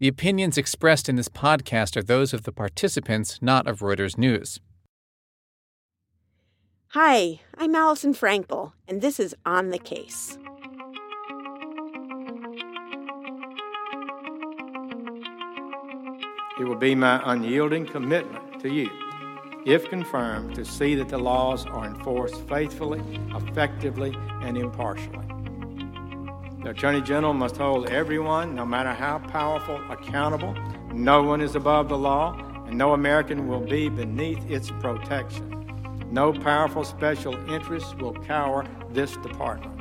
The opinions expressed in this podcast are those of the participants, not of Reuters News. Hi, I'm Alison Frankel, and this is On the Case. It will be my unyielding commitment to you, if confirmed, to see that the laws are enforced faithfully, effectively, and impartially. The Attorney General must hold everyone, no matter how powerful, accountable. No one is above the law, and no American will be beneath its protection. No powerful special interests will cower this department.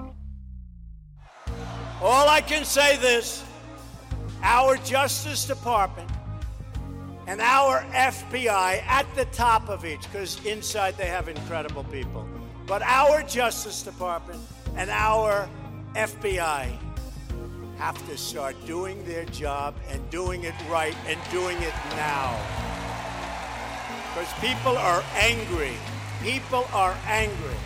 All I can say this our Justice Department and our FBI at the top of each, because inside they have incredible people, but our Justice Department and our FBI have to start doing their job and doing it right and doing it now. Because people are angry. People are angry.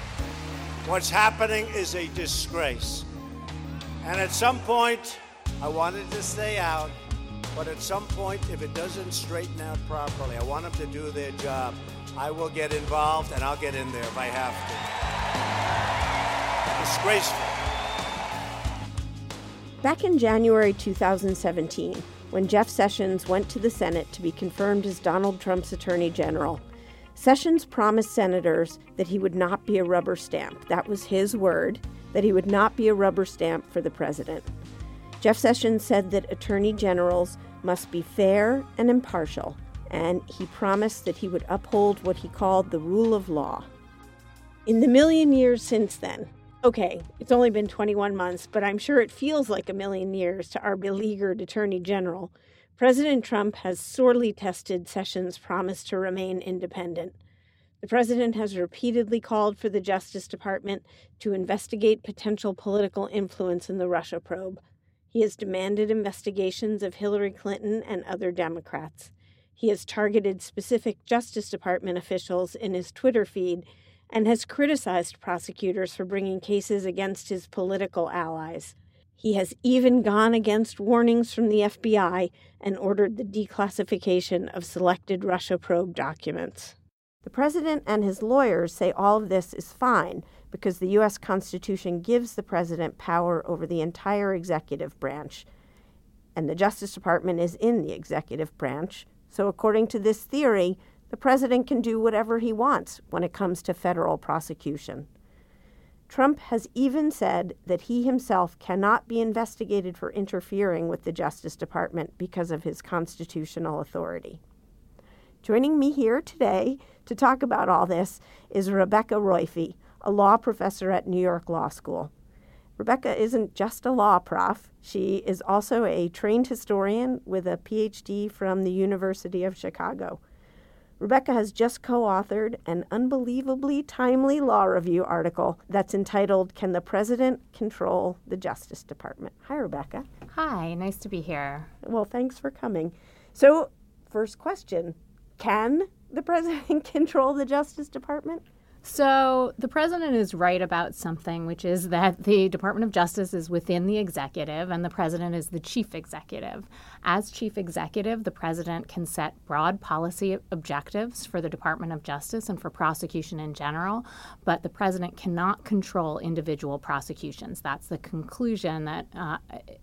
What's happening is a disgrace. And at some point, I wanted to stay out, but at some point, if it doesn't straighten out properly, I want them to do their job. I will get involved and I'll get in there if I have to. Disgraceful. Back in January 2017, when Jeff Sessions went to the Senate to be confirmed as Donald Trump's Attorney General, Sessions promised senators that he would not be a rubber stamp. That was his word, that he would not be a rubber stamp for the president. Jeff Sessions said that attorney generals must be fair and impartial, and he promised that he would uphold what he called the rule of law. In the million years since then, okay, it's only been 21 months, but I'm sure it feels like a million years to our beleaguered attorney general. President Trump has sorely tested Sessions' promise to remain independent. The president has repeatedly called for the Justice Department to investigate potential political influence in the Russia probe. He has demanded investigations of Hillary Clinton and other Democrats. He has targeted specific Justice Department officials in his Twitter feed and has criticized prosecutors for bringing cases against his political allies. He has even gone against warnings from the FBI and ordered the declassification of selected Russia probe documents. The president and his lawyers say all of this is fine because the U.S. Constitution gives the president power over the entire executive branch, and the Justice Department is in the executive branch. So, according to this theory, the president can do whatever he wants when it comes to federal prosecution. Trump has even said that he himself cannot be investigated for interfering with the Justice Department because of his constitutional authority. Joining me here today to talk about all this is Rebecca Roiphe, a law professor at New York Law School. Rebecca isn't just a law prof, she is also a trained historian with a PhD from the University of Chicago. Rebecca has just co authored an unbelievably timely law review article that's entitled Can the President Control the Justice Department? Hi, Rebecca. Hi, nice to be here. Well, thanks for coming. So, first question Can the President control the Justice Department? So the president is right about something, which is that the Department of Justice is within the executive and the president is the chief executive. As chief executive, the president can set broad policy objectives for the Department of Justice and for prosecution in general, but the president cannot control individual prosecutions. That's the conclusion that uh,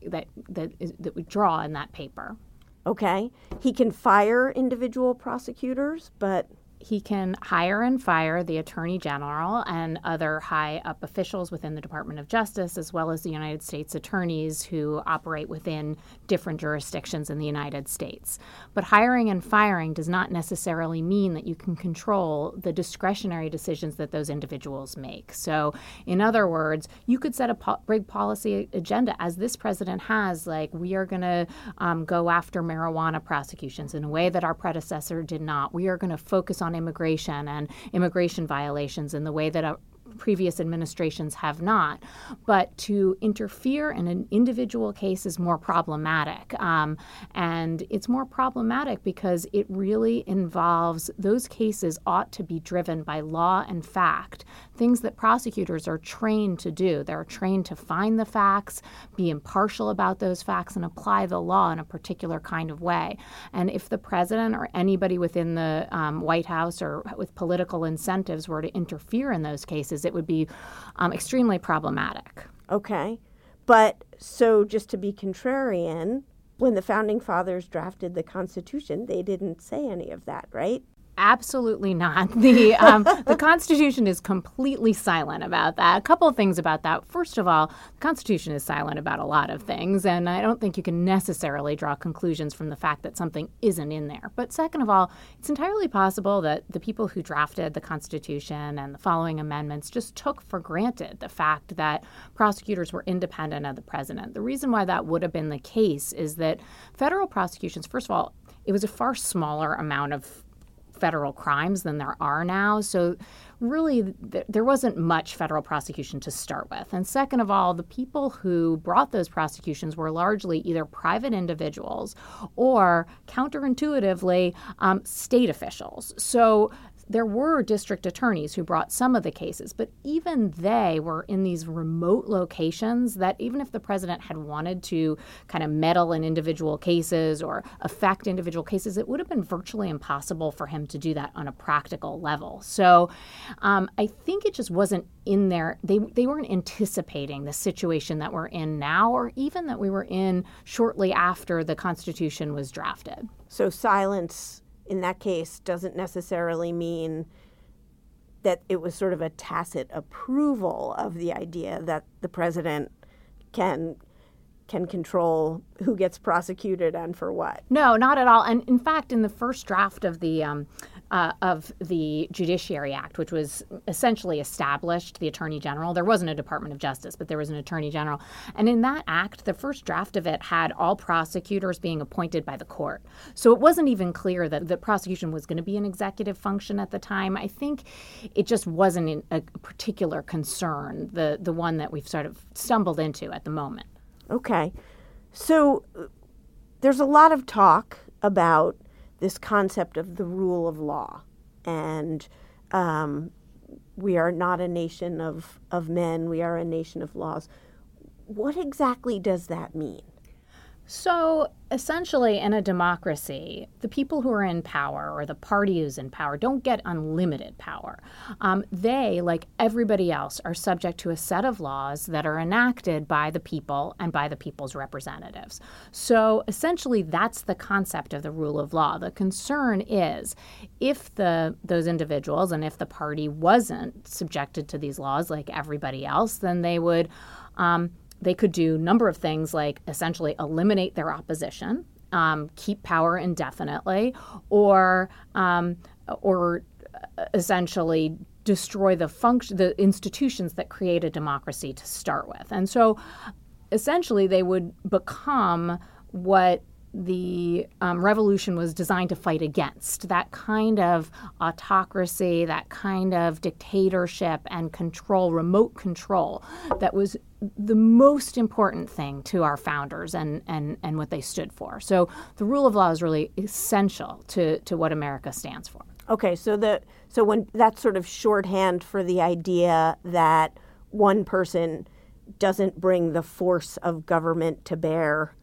that that, is, that we draw in that paper. Okay, he can fire individual prosecutors, but he can hire and fire the attorney general and other high up officials within the Department of Justice, as well as the United States attorneys who operate within different jurisdictions in the United States. But hiring and firing does not necessarily mean that you can control the discretionary decisions that those individuals make. So, in other words, you could set a po- big policy agenda, as this president has, like we are going to um, go after marijuana prosecutions in a way that our predecessor did not. We are going to focus on on immigration and immigration violations in the way that a, previous administrations have not. But to interfere in an individual case is more problematic. Um, and it's more problematic because it really involves those cases ought to be driven by law and fact. Things that prosecutors are trained to do. They're trained to find the facts, be impartial about those facts, and apply the law in a particular kind of way. And if the president or anybody within the um, White House or with political incentives were to interfere in those cases, it would be um, extremely problematic. Okay. But so just to be contrarian, when the founding fathers drafted the Constitution, they didn't say any of that, right? Absolutely not. The um, the Constitution is completely silent about that. A couple of things about that. First of all, the Constitution is silent about a lot of things, and I don't think you can necessarily draw conclusions from the fact that something isn't in there. But second of all, it's entirely possible that the people who drafted the Constitution and the following amendments just took for granted the fact that prosecutors were independent of the president. The reason why that would have been the case is that federal prosecutions, first of all, it was a far smaller amount of federal crimes than there are now. So, really, th- there wasn't much federal prosecution to start with. And second of all, the people who brought those prosecutions were largely either private individuals or counterintuitively um, state officials. So, there were district attorneys who brought some of the cases, but even they were in these remote locations that even if the president had wanted to kind of meddle in individual cases or affect individual cases, it would have been virtually impossible for him to do that on a practical level. So um, I think it just wasn't in there. They, they weren't anticipating the situation that we're in now, or even that we were in shortly after the Constitution was drafted. So silence in that case doesn't necessarily mean that it was sort of a tacit approval of the idea that the president can can control who gets prosecuted and for what. No, not at all. And in fact, in the first draft of the um, uh, of the Judiciary Act, which was essentially established the Attorney General. There wasn't a Department of Justice, but there was an Attorney General. And in that act, the first draft of it had all prosecutors being appointed by the court. So it wasn't even clear that the prosecution was going to be an executive function at the time. I think it just wasn't a particular concern, the, the one that we've sort of stumbled into at the moment. Okay. So there's a lot of talk about this concept of the rule of law. And um, we are not a nation of, of men, we are a nation of laws. What exactly does that mean? So essentially, in a democracy, the people who are in power or the party who's in power don't get unlimited power. Um, they, like everybody else, are subject to a set of laws that are enacted by the people and by the people's representatives. So essentially, that's the concept of the rule of law. The concern is if the those individuals and if the party wasn't subjected to these laws like everybody else, then they would. Um, they could do a number of things like essentially eliminate their opposition, um, keep power indefinitely, or um, or uh, essentially destroy the function, the institutions that create a democracy to start with. And so, essentially, they would become what the um, revolution was designed to fight against that kind of autocracy, that kind of dictatorship and control, remote control, that was the most important thing to our founders and, and, and what they stood for. So the rule of law is really essential to, to what America stands for. Okay, so the so when that's sort of shorthand for the idea that one person doesn't bring the force of government to bear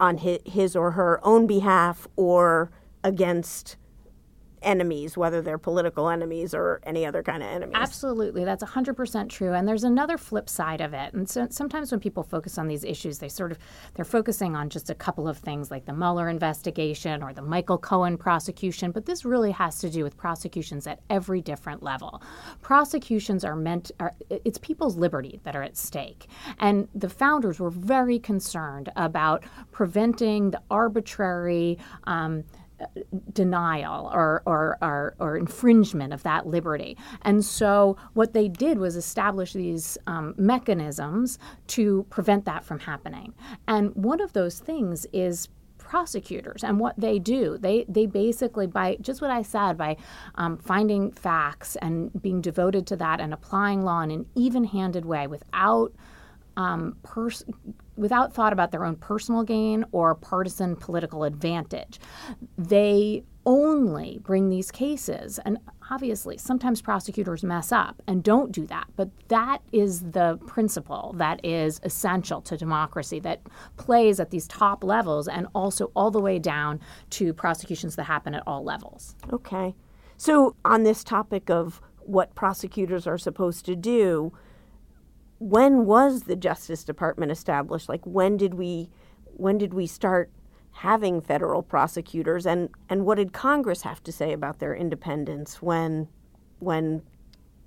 on his, his or her own behalf or against enemies, whether they're political enemies or any other kind of enemies. Absolutely. That's 100% true. And there's another flip side of it. And so sometimes when people focus on these issues, they sort of they're focusing on just a couple of things like the Mueller investigation or the Michael Cohen prosecution, but this really has to do with prosecutions at every different level. Prosecutions are meant are, it's people's liberty that are at stake. And the founders were very concerned about preventing the arbitrary um, denial or, or, or, or, infringement of that liberty. And so what they did was establish these um, mechanisms to prevent that from happening. And one of those things is prosecutors and what they do. They they basically by just what I said by um, finding facts and being devoted to that and applying law in an even-handed way without um, pers- without thought about their own personal gain or partisan political advantage. They only bring these cases, and obviously, sometimes prosecutors mess up and don't do that, but that is the principle that is essential to democracy that plays at these top levels and also all the way down to prosecutions that happen at all levels. Okay. So, on this topic of what prosecutors are supposed to do, when was the Justice Department established? Like when did we when did we start having federal prosecutors and and what did Congress have to say about their independence when when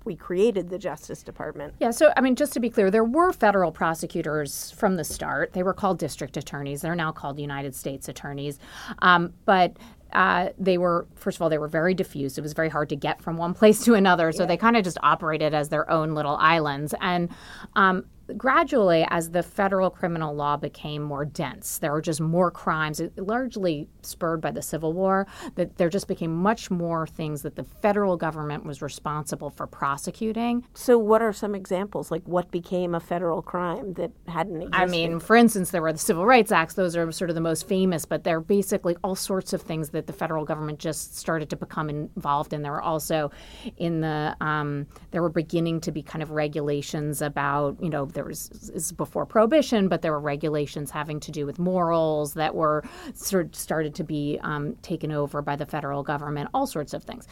we created the Justice Department. Yeah, so I mean, just to be clear, there were federal prosecutors from the start. They were called district attorneys. They're now called United States attorneys. Um, but uh, they were, first of all, they were very diffuse. It was very hard to get from one place to another. So yeah. they kind of just operated as their own little islands. And um, gradually, as the federal criminal law became more dense, there were just more crimes, largely spurred by the Civil War, that there just became much more things that the federal government was responsible for prosecuting. So, what are some examples? Like, what became a federal crime that hadn't existed? I mean, for instance, there were the Civil Rights Acts, those are sort of the most famous, but they're basically all sorts of things that the federal government just started to become involved in. There were also in the, um, there were beginning to be kind of regulations about, you know, there was before prohibition, but there were regulations having to do with morals that were sort of started to be um, taken over by the federal government, all sorts of things.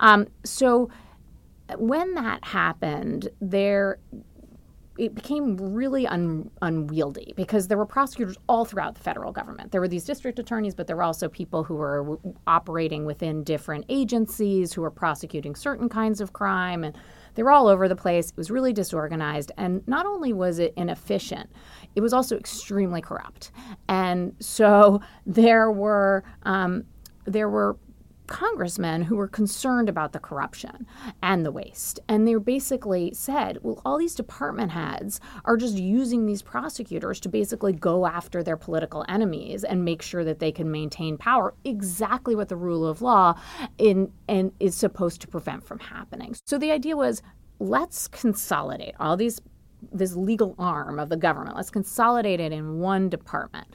Um, so when that happened, there it became really un, unwieldy because there were prosecutors all throughout the federal government. There were these district attorneys, but there were also people who were operating within different agencies who were prosecuting certain kinds of crime and they were all over the place. It was really disorganized. And not only was it inefficient, it was also extremely corrupt. And so there were um, there were congressmen who were concerned about the corruption and the waste. And they basically said, well, all these department heads are just using these prosecutors to basically go after their political enemies and make sure that they can maintain power, exactly what the rule of law in and is supposed to prevent from happening. So the idea was let's consolidate all these this legal arm of the government. Let's consolidate it in one department.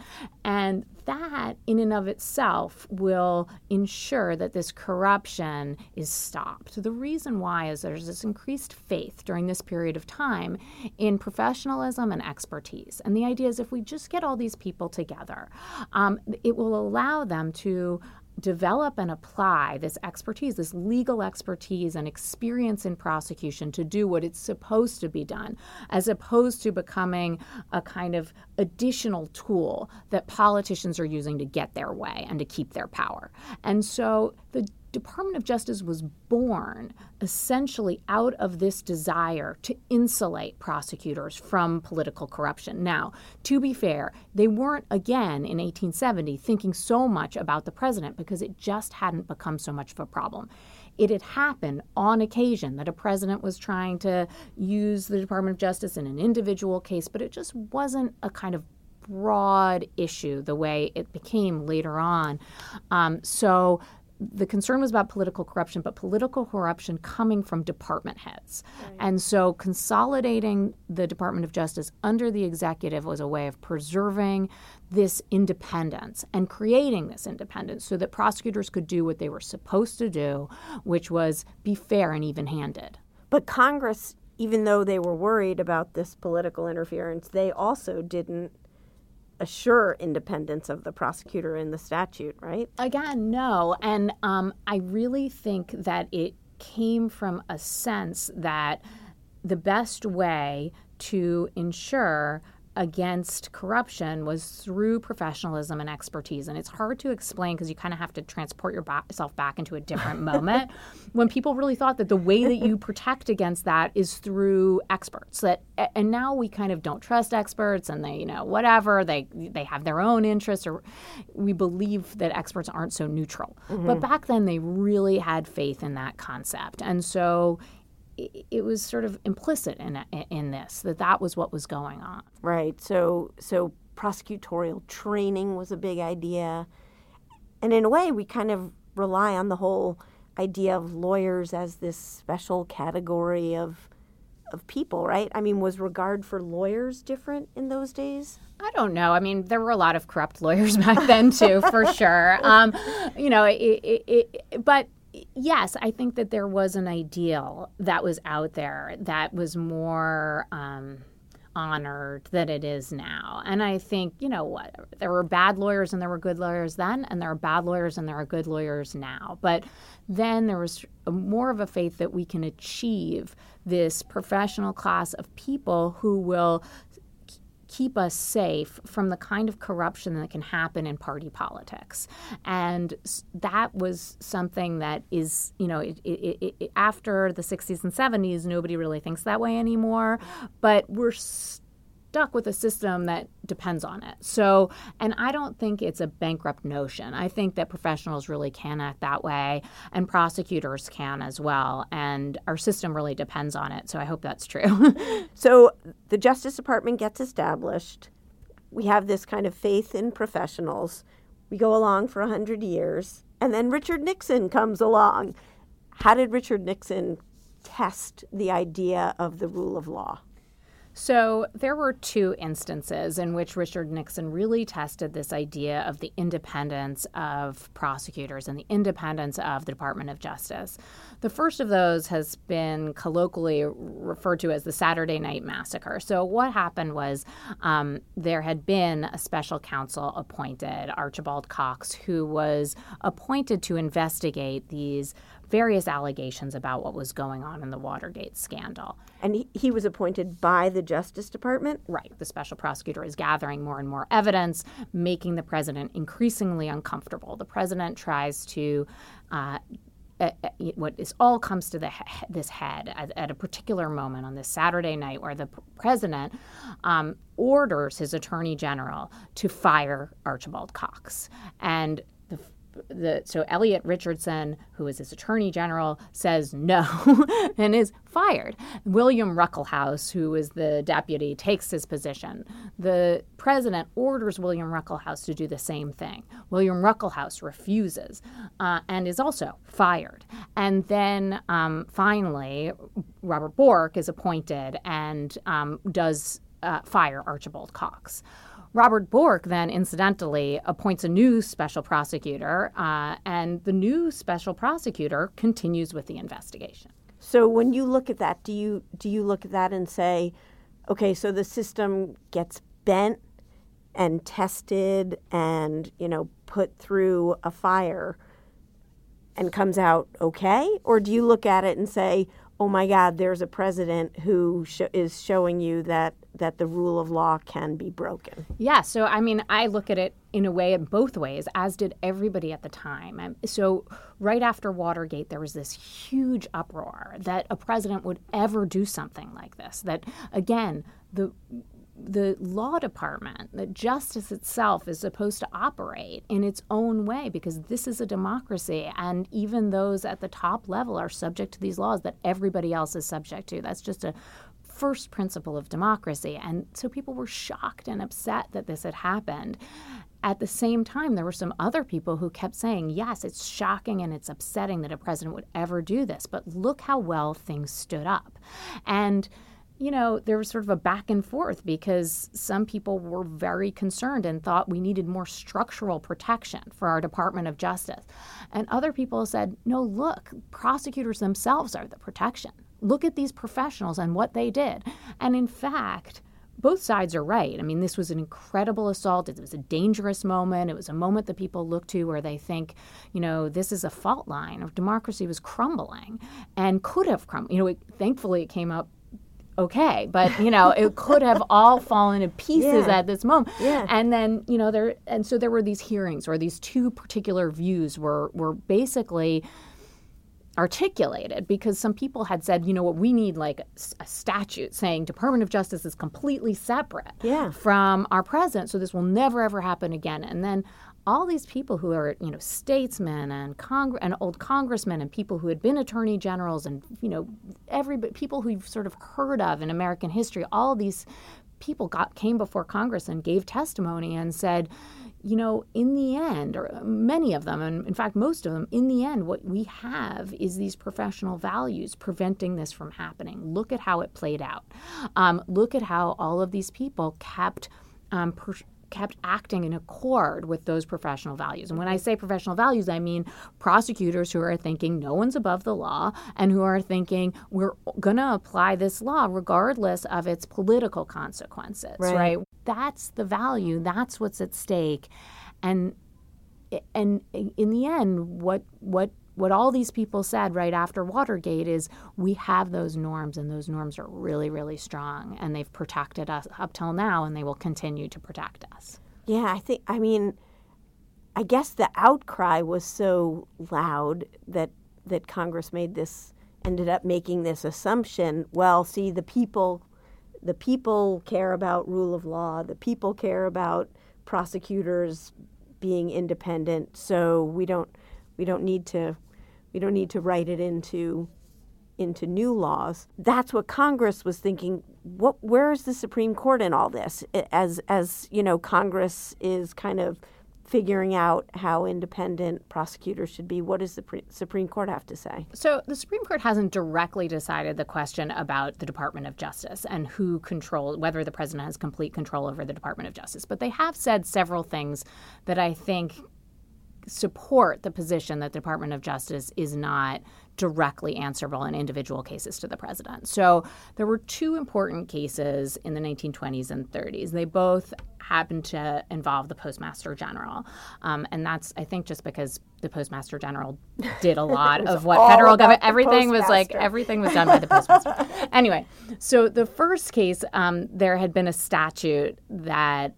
And that, in and of itself, will ensure that this corruption is stopped. The reason why is there's this increased faith during this period of time in professionalism and expertise. And the idea is if we just get all these people together, um, it will allow them to develop and apply this expertise, this legal expertise and experience in prosecution to do what it's supposed to be done, as opposed to becoming a kind of additional tool that politicians are using to get their way and to keep their power. And so the Department of Justice was born essentially out of this desire to insulate prosecutors from political corruption. Now, to be fair, they weren't again in 1870 thinking so much about the president because it just hadn't become so much of a problem. It had happened on occasion that a president was trying to use the Department of Justice in an individual case, but it just wasn't a kind of broad issue the way it became later on. Um, so the concern was about political corruption, but political corruption coming from department heads. Right. And so consolidating the Department of Justice under the executive was a way of preserving this independence and creating this independence so that prosecutors could do what they were supposed to do, which was be fair and even handed. But Congress, even though they were worried about this political interference, they also didn't assure independence of the prosecutor in the statute, right? Again, no. And um, I really think that it came from a sense that the best way to ensure against corruption was through professionalism and expertise. And it's hard to explain because you kind of have to transport yourself back into a different moment when people really thought that the way that you protect against that is through experts. That and now we kind of don't trust experts and they, you know, whatever, they they have their own interests or we believe that experts aren't so neutral. Mm-hmm. But back then they really had faith in that concept. And so it was sort of implicit in in this that that was what was going on. Right. So so prosecutorial training was a big idea, and in a way, we kind of rely on the whole idea of lawyers as this special category of of people, right? I mean, was regard for lawyers different in those days? I don't know. I mean, there were a lot of corrupt lawyers back then too, for sure. Um, you know, it, it, it, but yes, I think that there was an ideal that was out there that was more. Um, honored than it is now. And I think, you know what, there were bad lawyers and there were good lawyers then, and there are bad lawyers and there are good lawyers now. But then there was more of a faith that we can achieve this professional class of people who will keep us safe from the kind of corruption that can happen in party politics. And that was something that is, you know, it, it, it, after the 60s and 70s, nobody really thinks that way anymore. But we're stuck with a system that depends on it. So, and I don't think it's a bankrupt notion. I think that professionals really can act that way and prosecutors can as well. And our system really depends on it. So I hope that's true. so the Justice Department gets established. We have this kind of faith in professionals. We go along for 100 years. And then Richard Nixon comes along. How did Richard Nixon test the idea of the rule of law? So there were two instances in which Richard Nixon really tested this idea of the independence of prosecutors and the independence of the Department of Justice. The first of those has been colloquially referred to as the Saturday Night Massacre. So what happened was um, there had been a special counsel appointed, Archibald Cox, who was appointed to investigate these various allegations about what was going on in the Watergate scandal. And he, he, was appointed by the Justice Department? Right. The special prosecutor is gathering more and more evidence, making the president increasingly uncomfortable. The president tries to. Uh, uh, what is all comes to the he- this head at, at, a particular moment on this Saturday night, where the p- president um, orders his attorney general to fire Archibald Cox, and the so Elliot Richardson, who is his attorney general, says no and is fired. William Ruckelshaus, who is the deputy, takes his position. The president orders William Ruckelshaus to do the same thing. William Ruckelshaus refuses uh, and is also fired. And then um, finally, Robert Bork is appointed and um, does uh, fire Archibald Cox. Robert Bork then, incidentally, appoints a new special prosecutor, uh, and the new special prosecutor continues with the investigation. So, when you look at that, do you do you look at that and say, okay, so the system gets bent and tested and you know put through a fire and comes out okay, or do you look at it and say, oh my God, there's a president who sh- is showing you that that the rule of law can be broken. Yeah, so I mean, I look at it in a way, in both ways, as did everybody at the time. So right after Watergate, there was this huge uproar that a president would ever do something like this. That again, the the law department, the justice itself is supposed to operate in its own way because this is a democracy. And even those at the top level are subject to these laws that everybody else is subject to. That's just a first principle of democracy. And so people were shocked and upset that this had happened. At the same time, there were some other people who kept saying, yes, it's shocking and it's upsetting that a president would ever do this, but look how well things stood up. And you know, there was sort of a back and forth because some people were very concerned and thought we needed more structural protection for our Department of Justice. And other people said, no, look, prosecutors themselves are the protection. Look at these professionals and what they did. And in fact, both sides are right. I mean, this was an incredible assault. It was a dangerous moment. It was a moment that people look to where they think, you know, this is a fault line, or democracy was crumbling and could have crumbled. You know, it, thankfully it came up okay but you know it could have all fallen to pieces yeah. at this moment yeah. and then you know there and so there were these hearings where these two particular views were were basically articulated because some people had said, you know what, we need like a, statute saying Department of Justice is completely separate yeah. from our president, so this will never ever happen again. And then all these people who are you know statesmen and and old congressmen and people who had been attorney generals and you know every people who you've sort of heard of in American history all these people got came before Congress and gave testimony and said you know, in the end, or many of them, and in fact, most of them, in the end, what we have is these professional values preventing this from happening. Look at how it played out. Um, look at how all of these people kept um, kept acting in accord with those professional values. And when I say professional values, I mean prosecutors who are thinking no one's above the law and who are thinking we're going to apply this law regardless of its political consequences, right. right? That's the value, that's what's at stake. And and in the end what what what all these people said right after Watergate is we have those norms and those norms are really, really strong and they've protected us up till now and they will continue to protect us. Yeah, I think, I mean, I guess the outcry was so loud that, that Congress made this, ended up making this assumption well, see, the people. The people care about rule of law. The people care about prosecutors being independent. So we don't we don't need to we don't need to write it into into new laws. That's what Congress was thinking. What where is the Supreme Court in all this? As as you know, Congress is kind of figuring out how independent prosecutors should be. What does the pre- Supreme Court have to say? So, the Supreme Court hasn't directly decided the question about the Department of Justice and who controls, whether the president has complete control over the Department of Justice. But they have said several things that I think support the position that the Department of Justice is not directly answerable in individual cases to the president. So there were two important cases in the 1920s and 30s. They both happened to involve the Postmaster General. Um, and that's, I think, just because the Postmaster General did a lot of what federal government, everything was like, everything was done by the Postmaster. anyway, so the first case, um, there had been a statute that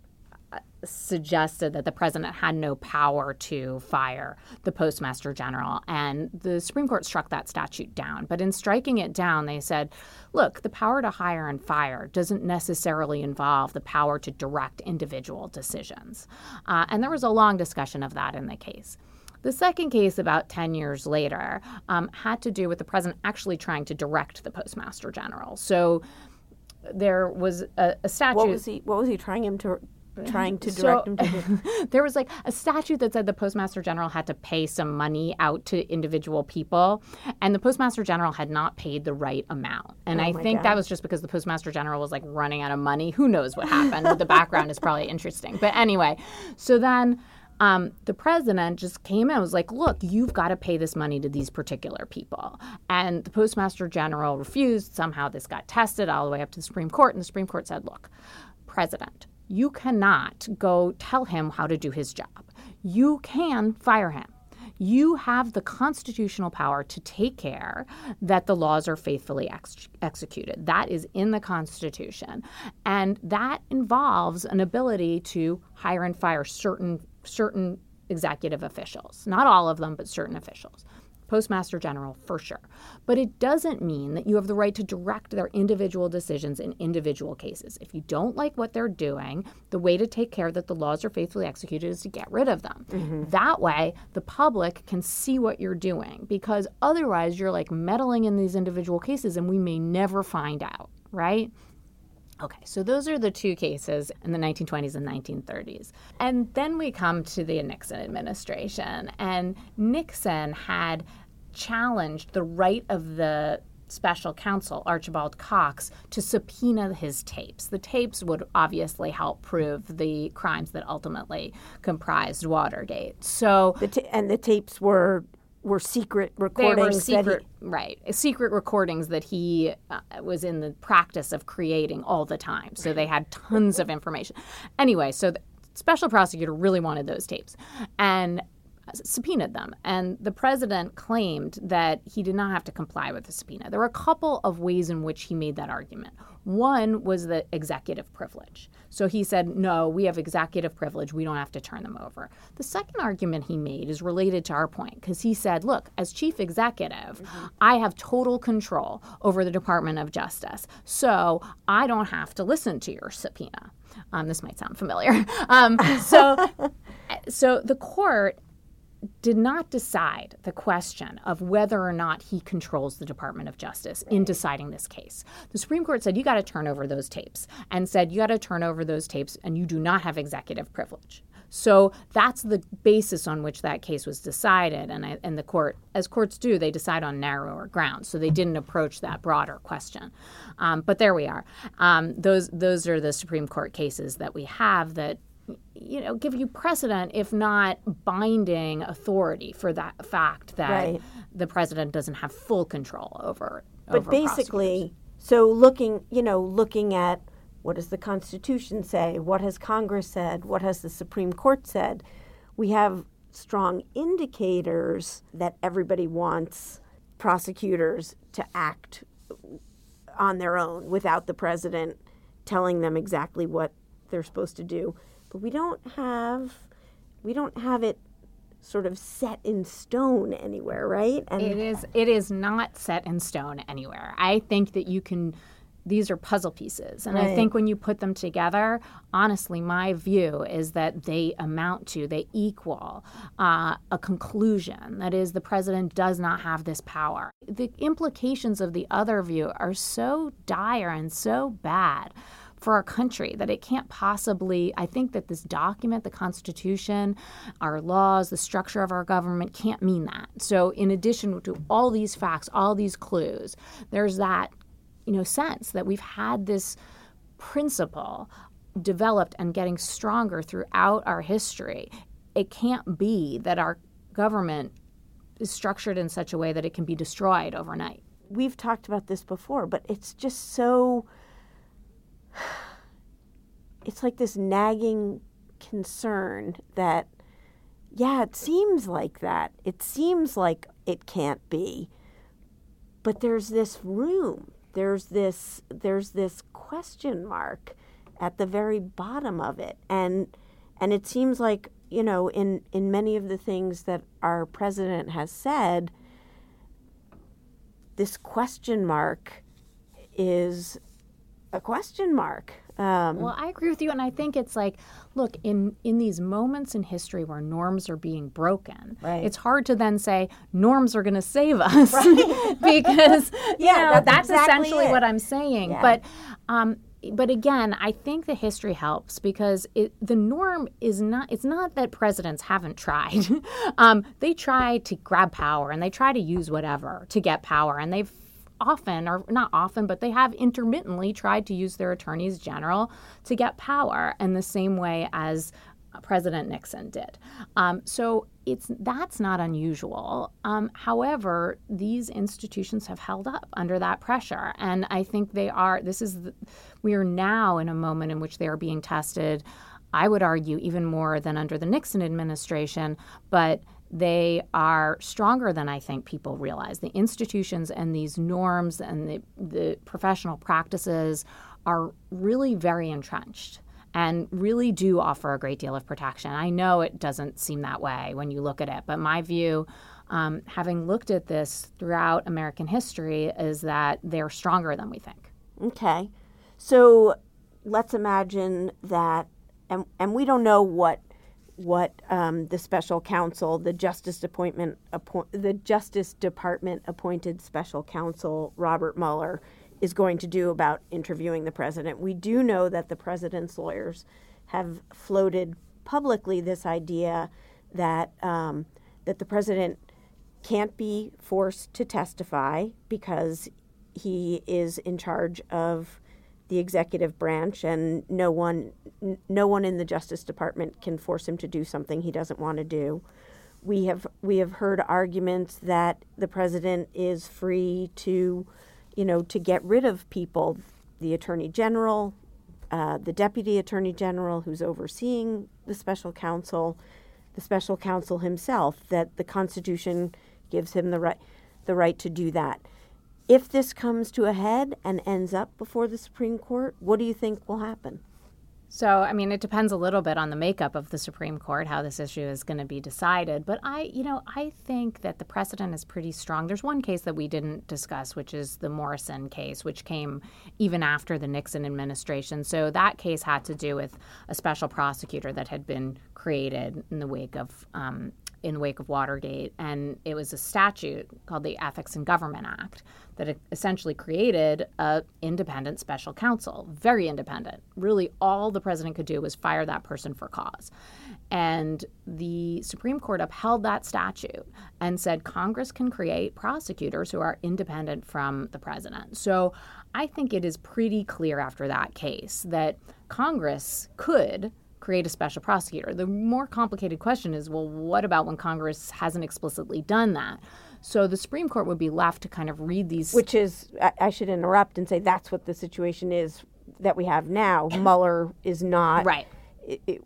suggested that the president had no power to fire the postmaster general. And the Supreme Court struck that statute down. But in striking it down, they said, look, the power to hire and fire doesn't necessarily involve the power to direct individual decisions. Uh, and there was a long discussion of that in the case. The second case, about 10 years later, um, had to do with the president actually trying to direct the postmaster general. So there was a, a statute. What was he? What was he trying him to trying to direct so, them to there was like a statute that said the postmaster general had to pay some money out to individual people and the postmaster general had not paid the right amount and oh i think God. that was just because the postmaster general was like running out of money who knows what happened but the background is probably interesting but anyway so then um, the president just came in and was like, look, you've got to pay this money to these particular people. And the postmaster general refused. Somehow this got tested all the way up to the Supreme Court. And the Supreme Court said, look, president, you cannot go tell him how to do his job. You can fire him. You have the constitutional power to take care that the laws are faithfully ex- executed. That is in the Constitution. And that involves an ability to hire and fire certain certain executive officials. Not all of them, but certain officials. Postmaster General for sure. But it doesn't mean that you have the right to direct their individual decisions in individual cases. If you don't like what they're doing, the way to take care that the laws are faithfully executed is to get rid of them. Mm-hmm. That way, the public can see what you're doing because otherwise you're like meddling in these individual cases and we may never find out, right? Okay, so those are the two cases in the 1920s and 1930s. And then we come to the Nixon administration. And Nixon had challenged the right of the special counsel, Archibald Cox, to subpoena his tapes. The tapes would obviously help prove the crimes that ultimately comprised Watergate. So, the t- and the tapes were were secret recordings. They were secret, he, right? Secret recordings that he uh, was in the practice of creating all the time. So they had tons of information. Anyway, so the special prosecutor really wanted those tapes, and subpoenaed them. And the president claimed that he did not have to comply with the subpoena. There were a couple of ways in which he made that argument. One was the executive privilege. So he said, no, we have executive privilege. We don't have to turn them over. The second argument he made is related to our point because he said, look, as chief executive, mm-hmm. I have total control over the Department of Justice. So I don't have to listen to your subpoena. Um, this might sound familiar. Um, so, so the court did not decide the question of whether or not he controls the Department of Justice in deciding this case. The Supreme Court said you got to turn over those tapes and said you got to turn over those tapes and you do not have executive privilege. So that's the basis on which that case was decided. And, I, and the court, as courts do, they decide on narrower grounds. So they didn't approach that broader question. Um, but there we are. Um, those, those are the Supreme Court cases that we have that you know give you precedent if not binding authority for that fact that Right. the president doesn't have full control over but over basically so looking you know looking at what does the constitution say? What has congress said? What has the supreme court said? We have strong indicators that everybody wants prosecutors to act on their own without the president telling them exactly what they're supposed to do but we don't have we don't have it sort of set in stone anywhere right and It is it is not set in stone anywhere. I think that you can these are puzzle pieces. And I think when you put them together, honestly, my view is that they amount to, they equal uh, a conclusion. That is, the president does not have this power. The implications of the other view are so dire and so bad for our country that it can't possibly i think that this document the constitution our laws the structure of our government can't mean that so in addition to all these facts all these clues there's that you know sense that we've had this principle developed and getting stronger throughout our history it can't be that our government is structured in such a way that it can be destroyed overnight we've talked about this before, but it's just so. It's like this nagging concern that, yeah, it seems like that. It seems like it can't be. But there's this room. There's this. There's this question mark at the very bottom of it, and and it seems like you know in in many of the things that our president has said this question mark is a question mark. Um, Well, I agree with you, and I think it's like, look, in in these moments in history where norms are being broken, Right. it's hard to then say norms are going to save us because you Yeah, know, that's that's, exactly essentially it. what I'm saying. Yeah. But um, but again, I think the history helps because it, the norm is not. It's not that presidents haven't tried. um, they try to grab power and they try to use whatever to get power, and they've often, or not often, but they have intermittently tried to use their attorneys general to get power in the same way as President Nixon did. Um, so it's that's not unusual. Um, however, these institutions have held up under that pressure, and I think they are. This is the, we are now in a moment in which they are being tested. I would argue even more than under the Nixon administration, but they are stronger than I think people realize. The institutions and these norms and the, the professional practices are really very entrenched and really do offer a great deal of protection. I know it doesn't seem that way when you look at it, but my view, um, having looked at this throughout American history, is that they're stronger than we think. okay. So let's imagine that, and, and we don't know what what um, the special counsel, the Justice appoint, the Justice Department appointed special counsel Robert Mueller is going to do about interviewing the president. We do know that the president's lawyers have floated publicly this idea that um, that the president can't be forced to testify because he is in charge of the executive branch and no one n- no one in the justice department can force him to do something he doesn't want to do. We have we have heard arguments that the president is free to you know to get rid of people the attorney general uh, the deputy attorney general who's overseeing the special counsel the special counsel himself that the constitution gives him the right the right to do that if this comes to a head and ends up before the Supreme Court, what do you think will happen? So, I mean, it depends a little bit on the makeup of the Supreme Court, how this issue is going to be decided. But I, you know, I think that the precedent is pretty strong. There's one case that we didn't discuss, which is the Morrison case, which came even after the Nixon administration. So that case had to do with a special prosecutor that had been created in the wake of um, in wake of Watergate, and it was a statute called the Ethics in Government Act that essentially created a independent special counsel, very independent. Really, all the president could do was fire that person for cause. And the Supreme Court upheld that statute and said Congress can create prosecutors who are independent from the president. So I think it is pretty clear after that case that Congress could create a special prosecutor. The more complicated question is well, what about when Congress hasn't explicitly done that? So the Supreme Court would be left to kind of read these. Which is, I, I should interrupt and say that's what the situation is that we have now. Mueller is not. Right.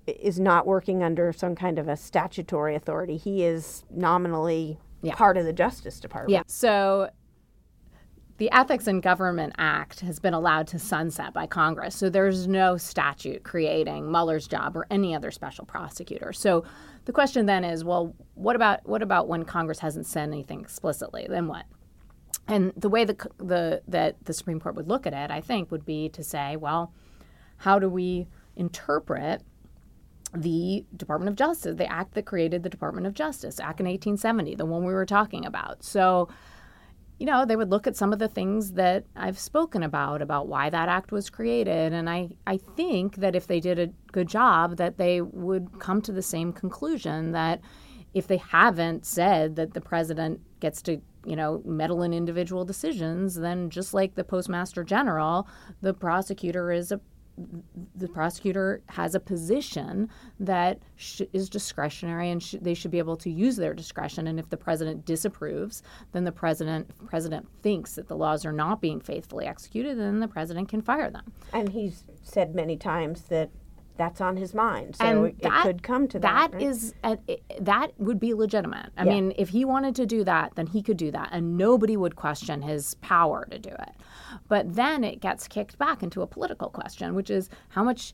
Is not working under some kind of a statutory authority. He is nominally Yeah. part of the Justice Department. Yeah. So the Ethics in Government Act has been allowed to sunset by Congress. So there's no statute creating Mueller's job or any other special prosecutor. So the question then is, well, what about what about when Congress hasn't said anything explicitly? Then what? And the way the, the that the Supreme Court would look at it, I think, would be to say, well, how do we interpret the Department of Justice, the act that created the Department of Justice, Act in 1870, the one we were talking about. So, you know, they would look at some of the things that I've spoken about, about why that act was created. And I, I think that if they did a good job, that they would come to the same conclusion that if they haven't said that the president gets to you know, meddle in individual decisions, then just like the postmaster general, the prosecutor is a the prosecutor has a position that sh- is discretionary and sh- they should be able to use their discretion. And if the president disapproves then the president president thinks that the laws are not being faithfully executed then the president can fire them. And he's said many times that that's on his mind. So and it, that, could come to that. That right? is, uh, it- that would be legitimate. I Yeah. mean, if he wanted to do that, then he could do that, and nobody would question his power to do it. But then it gets kicked back into a political question, which is how much.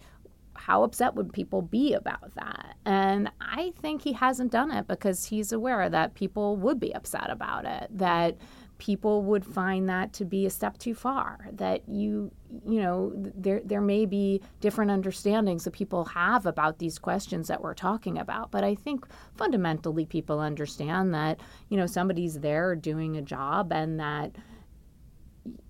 How upset would people be about that? And I think he hasn't done it because he's aware that people would be upset about it, that people would find that to be a step too far, that you you know there there may be different understandings that people have about these questions that we're talking about. But i think fundamentally people understand that you know somebody's there doing a job and that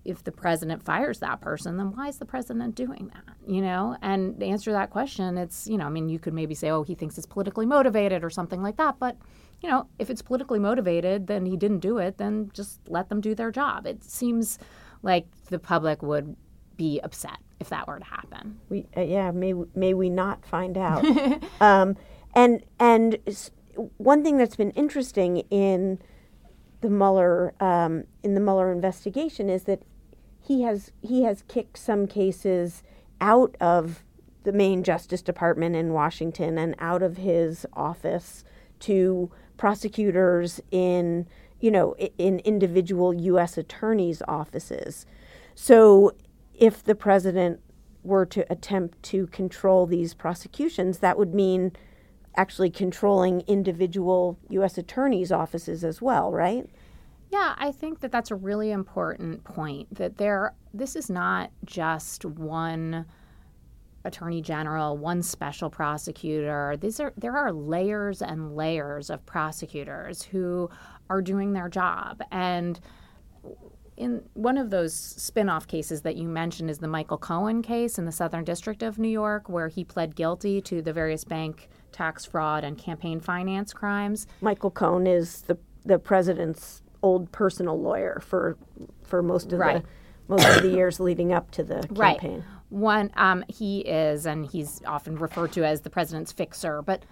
if the president fires that person then why is the president doing that you know? And to answer that question it's you know i mean you could maybe say oh he thinks it's politically motivated or something like that but you know if it's politically motivated then he didn't do it then just let them do their job it seems like the public would be upset if that were to happen. We, uh, yeah, may may we not find out. um, and and one thing that's been interesting in the Mueller um, in the Mueller investigation is that he has he has kicked some cases out of the main Justice Department in Washington and out of his office to prosecutors in you know in individual U.S. attorneys' offices. So if the president were to attempt to control these prosecutions, that would mean actually controlling individual U.S. attorneys' offices as well, right? Yeah, I think that that's a really important point. That there, this is not just one attorney general, one special prosecutor. These are there are layers and layers of prosecutors who are doing their job and in one of those spin-off cases that you mentioned is the Michael Cohen case in the Southern District of New York where he pled guilty to the various bank tax fraud and campaign finance crimes. Michael Cohen is the the president's old personal lawyer for for most of Right. the most of the years leading up to the campaign. Right. One, um, he is, and he's often referred to as the president's fixer. But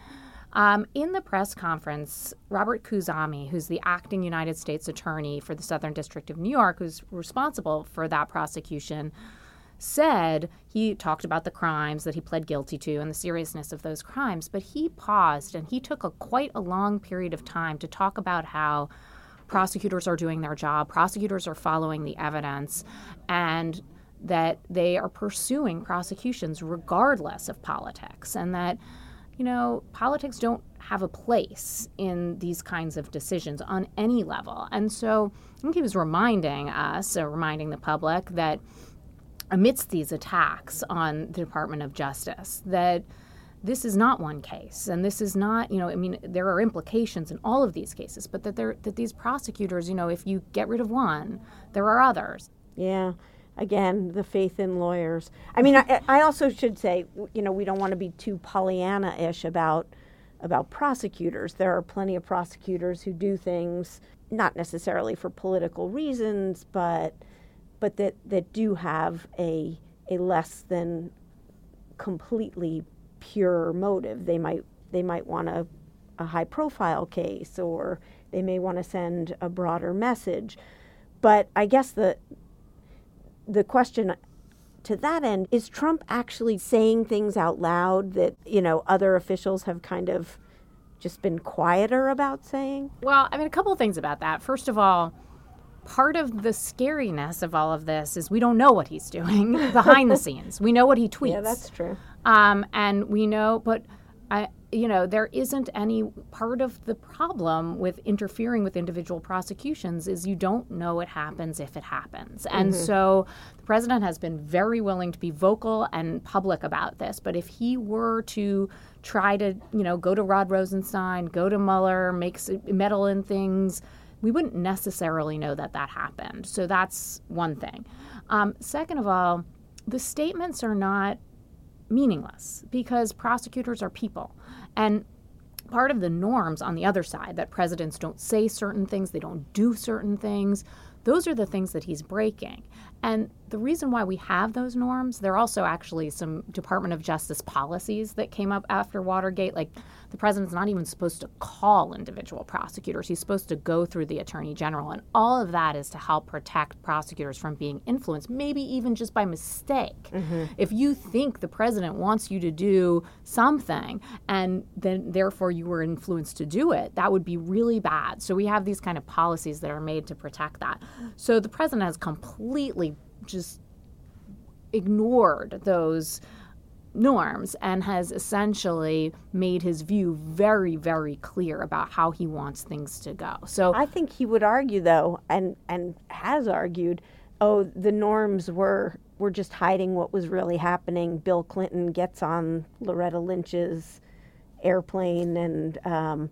um, in the press conference, Robert Khuzami, who's the acting United States attorney for the Southern District of New York, who's responsible for that prosecution, said he talked about the crimes that he pled guilty to and the seriousness of those crimes. But he paused and he took a quite a long period of time to talk about how prosecutors are doing their job, prosecutors are following the evidence, and that they are pursuing prosecutions regardless of politics, and that, you know, politics don't have a place in these kinds of decisions on any level. And so I think he was reminding us, or reminding the public, that amidst these attacks on the Department of Justice, that this is not one case and this is not you know i mean there are implications in all of these cases but that there that these prosecutors you know if you get rid of one there are others Yeah. Again, the faith in lawyers. I mean, I, I also should say, you know, we don't want to be too Pollyanna-ish about about prosecutors. There are plenty of prosecutors who do things not necessarily for political reasons, but but that that do have a a less than completely pure motive. They might they might want a, a high profile case or they may want to send a broader message. But I guess the the question to that end is Trump actually saying things out loud that, you know, other officials have kind of just been quieter about saying? Well, I mean a couple of things about that. First of all, part of the scariness of all of this is we don't know what he's doing behind the scenes. We know what he tweets. Yeah, that's true. Um, and we know, but I, you know, there isn't any part of the problem with interfering with individual prosecutions is you don't know what happens if it happens. And mm-hmm. so the president has been very willing to be vocal and public about this. But if he were to try to, you know, go to Rod Rosenstein, go to Mueller, make meddle in things, we wouldn't necessarily know that that happened. So that's one thing. Um, second of all, the statements are not meaningless because prosecutors are people. And part of the norms on the other side that presidents don't say certain things, they don't do certain things, those are the things that he's breaking. And the reason why we have those norms, there are also actually some Department of Justice policies that came up after Watergate. Like the president's not even supposed to call individual prosecutors, he's supposed to go through the attorney general. And all of that is to help protect prosecutors from being influenced, maybe even just by mistake. Mm-hmm. If you think the president wants you to do something and then therefore you were influenced to do it, that would be really bad. So we have these kind of policies that are made to protect that. So the president has completely just ignored those norms and has essentially made his view very very clear about how he wants things to go. So I think he would argue though and and has argued oh the norms were were just hiding what was really happening. Bill Clinton gets on Loretta Lynch's airplane and um,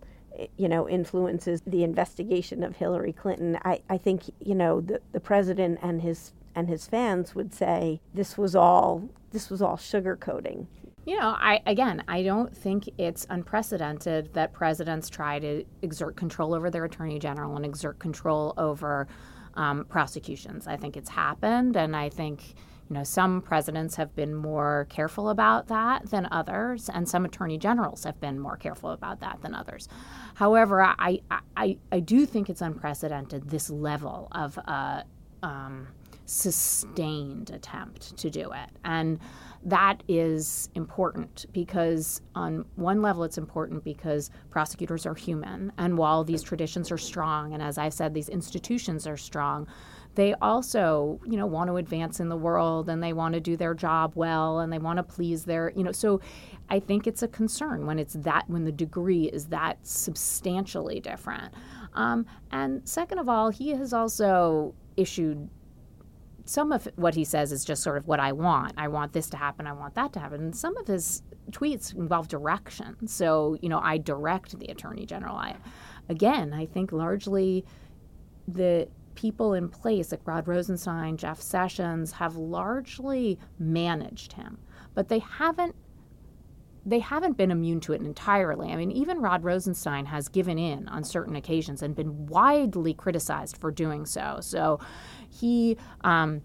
you know, influences the investigation of Hillary Clinton. I, I think, you know, the, the president and his and his fans would say this was all this was all sugarcoating. You know, I again, I don't think it's unprecedented that presidents try to exert control over their attorney general and exert control over um, prosecutions. I think it's happened, and I think you know some presidents have been more careful about that than others, and some attorney generals have been more careful about that than others. However, I I, I do think it's unprecedented this level of uh, um, sustained attempt to do it. And that is important because, on one level, it's important because prosecutors are human. And while these traditions are strong, and as I said, these institutions are strong, they also, you know, want to advance in the world and they want to do their job well and they want to please their, you know, so I think it's a concern when it's that, when the degree is that substantially different. Um, and second of all, he has also issued some of what he says is just sort of what I want. I want this to happen. I want that to happen. And some of his tweets involve direction. So, you know, I direct the attorney general. I, again, I think largely the people in place, like Rod Rosenstein, Jeff Sessions, have largely managed him, but they haven't they haven't been immune to it entirely. I mean, even Rod Rosenstein has given in on certain occasions and been widely criticized for doing so. So he, um,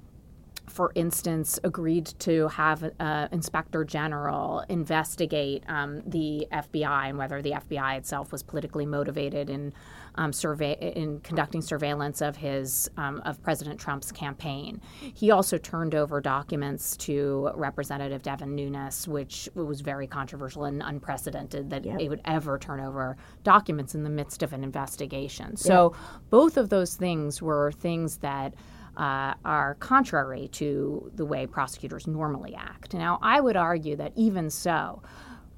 for instance, agreed to have uh, Inspector General investigate um, the FBI and whether the FBI itself was politically motivated in um, survey in conducting surveillance of his um, of President Trump's campaign. He also turned over documents to Representative Devin Nunes, which was very controversial and unprecedented that yep. would ever turn over documents in the midst of an investigation. So yep. both of those things were things that. Uh, are contrary to the way prosecutors normally act. Now, I would argue that even so,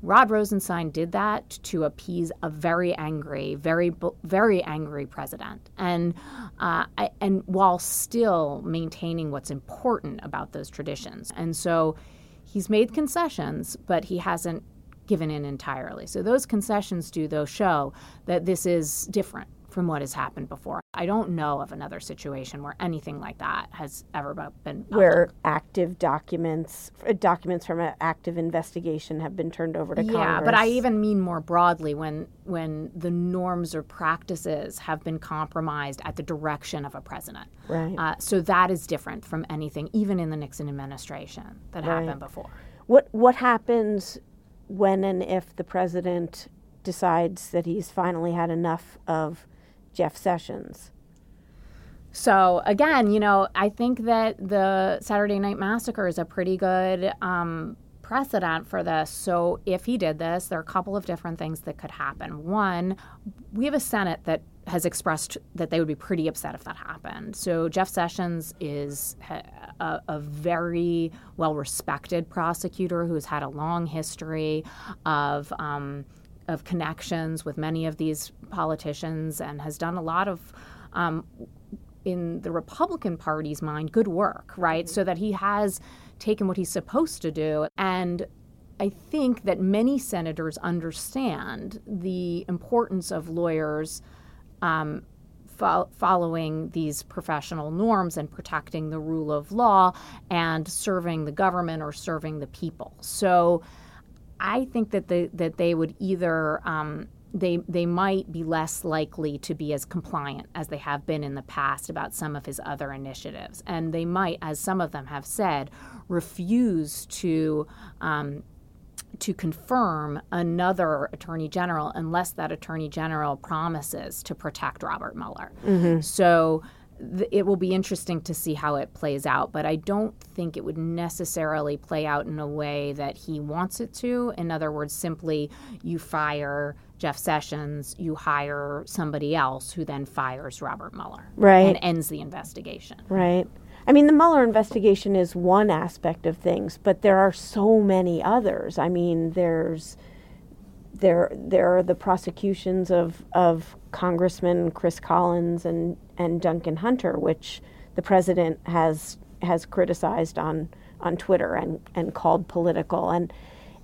Rod Rosenstein did that to appease a very angry, very, very angry president, and uh, and while still maintaining what's important about those traditions. And so, he's made concessions, but he hasn't given in entirely. So those concessions do, though, show that this is different from what has happened before. I don't know of another situation where anything like that has ever been public. where active documents uh, documents from an active investigation have been turned over to yeah, Congress. Yeah, but I even mean more broadly when when the norms or practices have been compromised at the direction of a president. Right. Uh, so that is different from anything, even in the Nixon administration, that right. happened before. What what happens when and if the president decides that he's finally had enough of Jeff Sessions. So again, you know, I think that the Saturday Night Massacre is a pretty good um, precedent for this. So if he did this, there are a couple of different things that could happen. One, we have a Senate that has expressed that they would be pretty upset if that happened. So Jeff Sessions is a, a very well respected prosecutor who's had a long history of. Um, of connections with many of these politicians and has done a lot of um, in the Republican Party's mind, good work, right? Mm-hmm. So that he has taken what he's supposed to do. And I think that many senators understand the importance of lawyers um, fo- following these professional norms and protecting the rule of law and serving the government or serving the people. So I think that the, that they would either um, they they might be less likely to be as compliant as they have been in the past about some of his other initiatives, and they might, as some of them have said, refuse to. Um, to confirm another attorney general unless that attorney general promises to protect Robert Mueller. Mm-hmm. So it will be interesting to see how it plays out, but I don't think it would necessarily play out in a way that he wants it to. In other words, simply you fire Jeff Sessions, you hire somebody else who then fires Robert Mueller. Right. And ends the investigation. Right. I mean, the Mueller investigation is one aspect of things, but there are so many others. I mean, there's there there are the prosecutions of of Congressman Chris Collins and and Duncan Hunter, which the president has has criticized on on Twitter and and called political and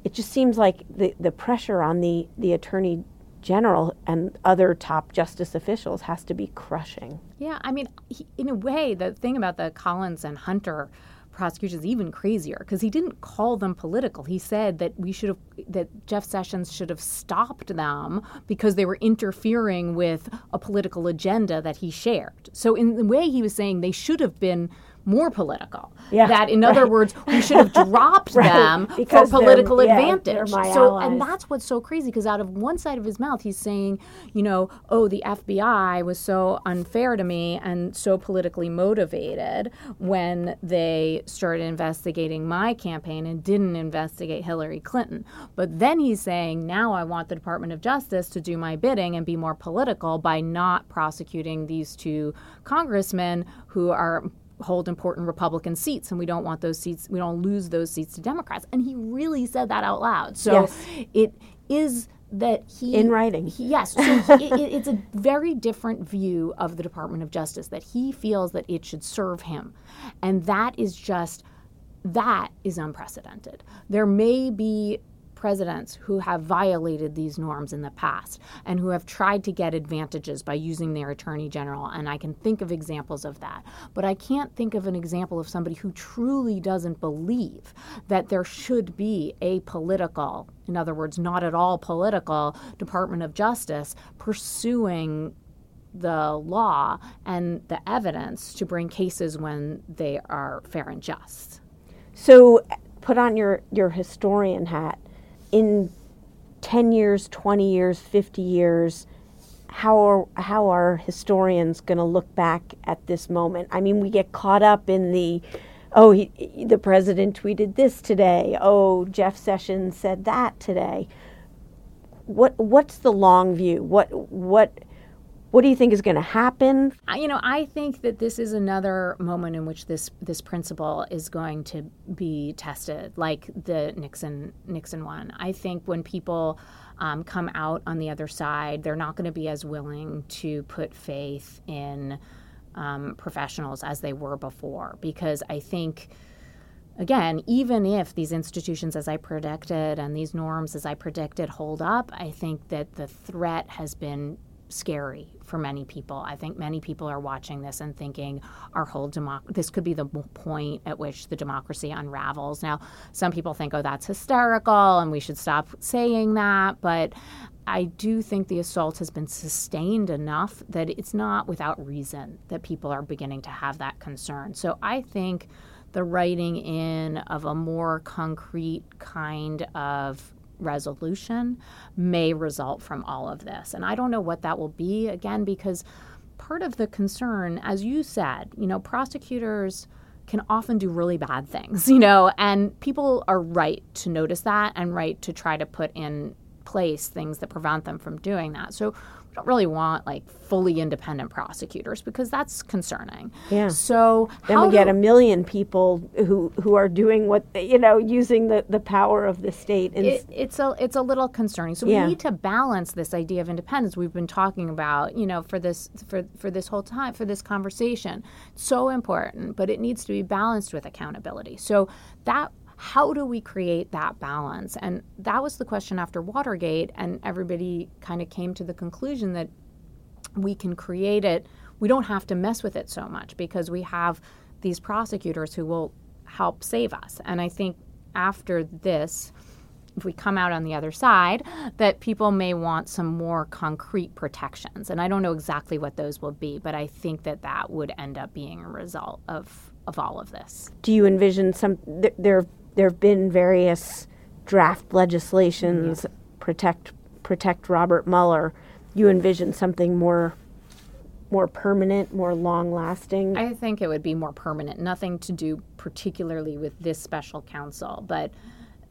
it just seems like the the pressure on the the attorney general and other top justice officials has to be crushing. Yeah, I mean, he, in a way, the thing about the Collins and Hunter prosecution is even crazier because he didn't call them political. He said that we should have that Jeff Sessions should have stopped them because they were interfering with a political agenda that he shared. So in the way he was saying they should have been more political. Yeah, that, in right. other words, we should have dropped right. them for political yeah, advantage. so, allies. and that's what's so crazy because out of one side of his mouth, he's saying, you know, oh, the FBI was so unfair to me and so politically motivated when they started investigating my campaign and didn't investigate Hillary Clinton. But then he's saying, now I want the Department of Justice to do my bidding and be more political by not prosecuting these two congressmen who are hold important Republican seats, and we don't want those seats. We don't lose those seats to Democrats. And he really said that out loud. So yes. it is that he in writing. He, yes, so it, it, it's a very different view of the Department of Justice that he feels that it should serve him, and that is just that is unprecedented. There may be presidents who have violated these norms in the past and who have tried to get advantages by using their attorney general. And I can think of examples of that. But I can't think of an example of somebody who truly doesn't believe that there should be a political, in other words, not at all political, Department of Justice pursuing the law and the evidence to bring cases when they are fair and just. So put on your, your historian hat in 10 years, 20 years, 50 years, how are, how are historians going to look back at this moment? I mean, we get caught up in the, oh, he, the president tweeted this today. Oh, Jeff Sessions said that today. What what's the long view? What what what do you think is going to happen? You know, I think that this is another moment in which this this principle is going to be tested, like the Nixon Nixon one. I think when people um, come out on the other side, they're not going to be as willing to put faith in um, professionals as they were before, because I think again, even if these institutions, as I predicted, and these norms, as I predicted, hold up, I think that the threat has been scary for many people. I think many people are watching this and thinking our whole democ- this could be the point at which the democracy unravels. Now, some people think, oh, that's hysterical and we should stop saying that, but I do think the assault has been sustained enough that it's not without reason that people are beginning to have that concern. So I think the writing in of a more concrete kind of resolution may result from all of this. And I don't know what that will be, again, because part of the concern, as you said, you know, prosecutors can often do really bad things, you know, and people are right to notice that and right to try to put in place things that prevent them from doing that. So we don't really want like fully independent prosecutors because that's concerning. Yeah. So then we get a million people who who are doing what you know using the, the power of the state. And it, it's a it's a little concerning. So yeah. we need to balance this idea of independence we've been talking about. You know, for this for for this whole time for this conversation, so important, but it needs to be balanced with accountability. So that how do we create that balance? And that was the question after Watergate, and everybody kind of came to the conclusion that we can create it. We don't have to mess with it so much because we have these prosecutors who will help save us. And I think after this, if we come out on the other side, that people may want some more concrete protections. And I don't know exactly what those will be, but I think that that would end up being a result of of all of this. Do you envision some th- there there have been various draft legislations yeah. protect protect Robert Mueller. You envision something more more permanent, more long lasting? I think it would be more permanent. Nothing to do particularly with this special counsel, but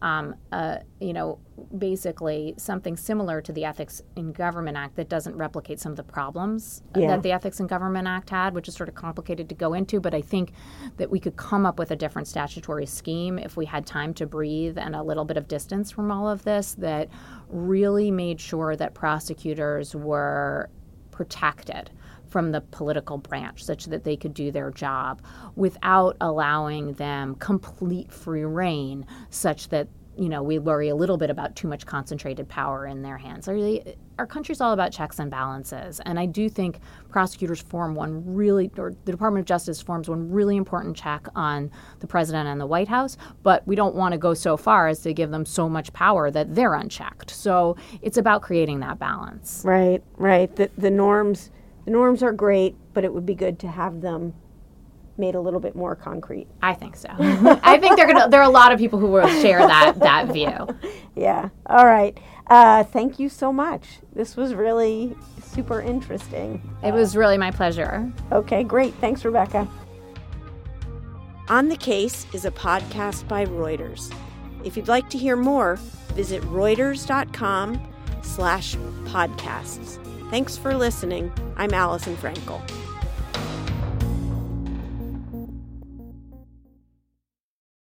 um, uh, you know, basically something similar to the Ethics in Government Act that doesn't replicate some of the problems yeah. that the Ethics in Government Act had, which is sort of complicated to go into. But I think that we could come up with a different statutory scheme if we had time to breathe and a little bit of distance from all of this that really made sure that prosecutors were protected from the political branch such that they could do their job without allowing them complete free reign such that you know we worry a little bit about too much concentrated power in their hands. Really, our country's all about checks and balances? And i do think prosecutors form one really or the department of justice forms one really important check on the president and the white house but we don't want to go so far as to give them so much power that they're unchecked. So it's about creating that balance. Right right. The, the norms the norms are great, but it would be good to have them made a little bit more concrete. I think so. I think there gonna there are a lot of people who will share that that view. Yeah. All right. Uh, thank you so much. This was really super interesting. It was really my pleasure. Okay, great. Thanks, Rebecca. On the Case is a podcast by Reuters. If you'd like to hear more, visit reuters.com slash podcasts. Thanks for listening. I'm Alison Frankel.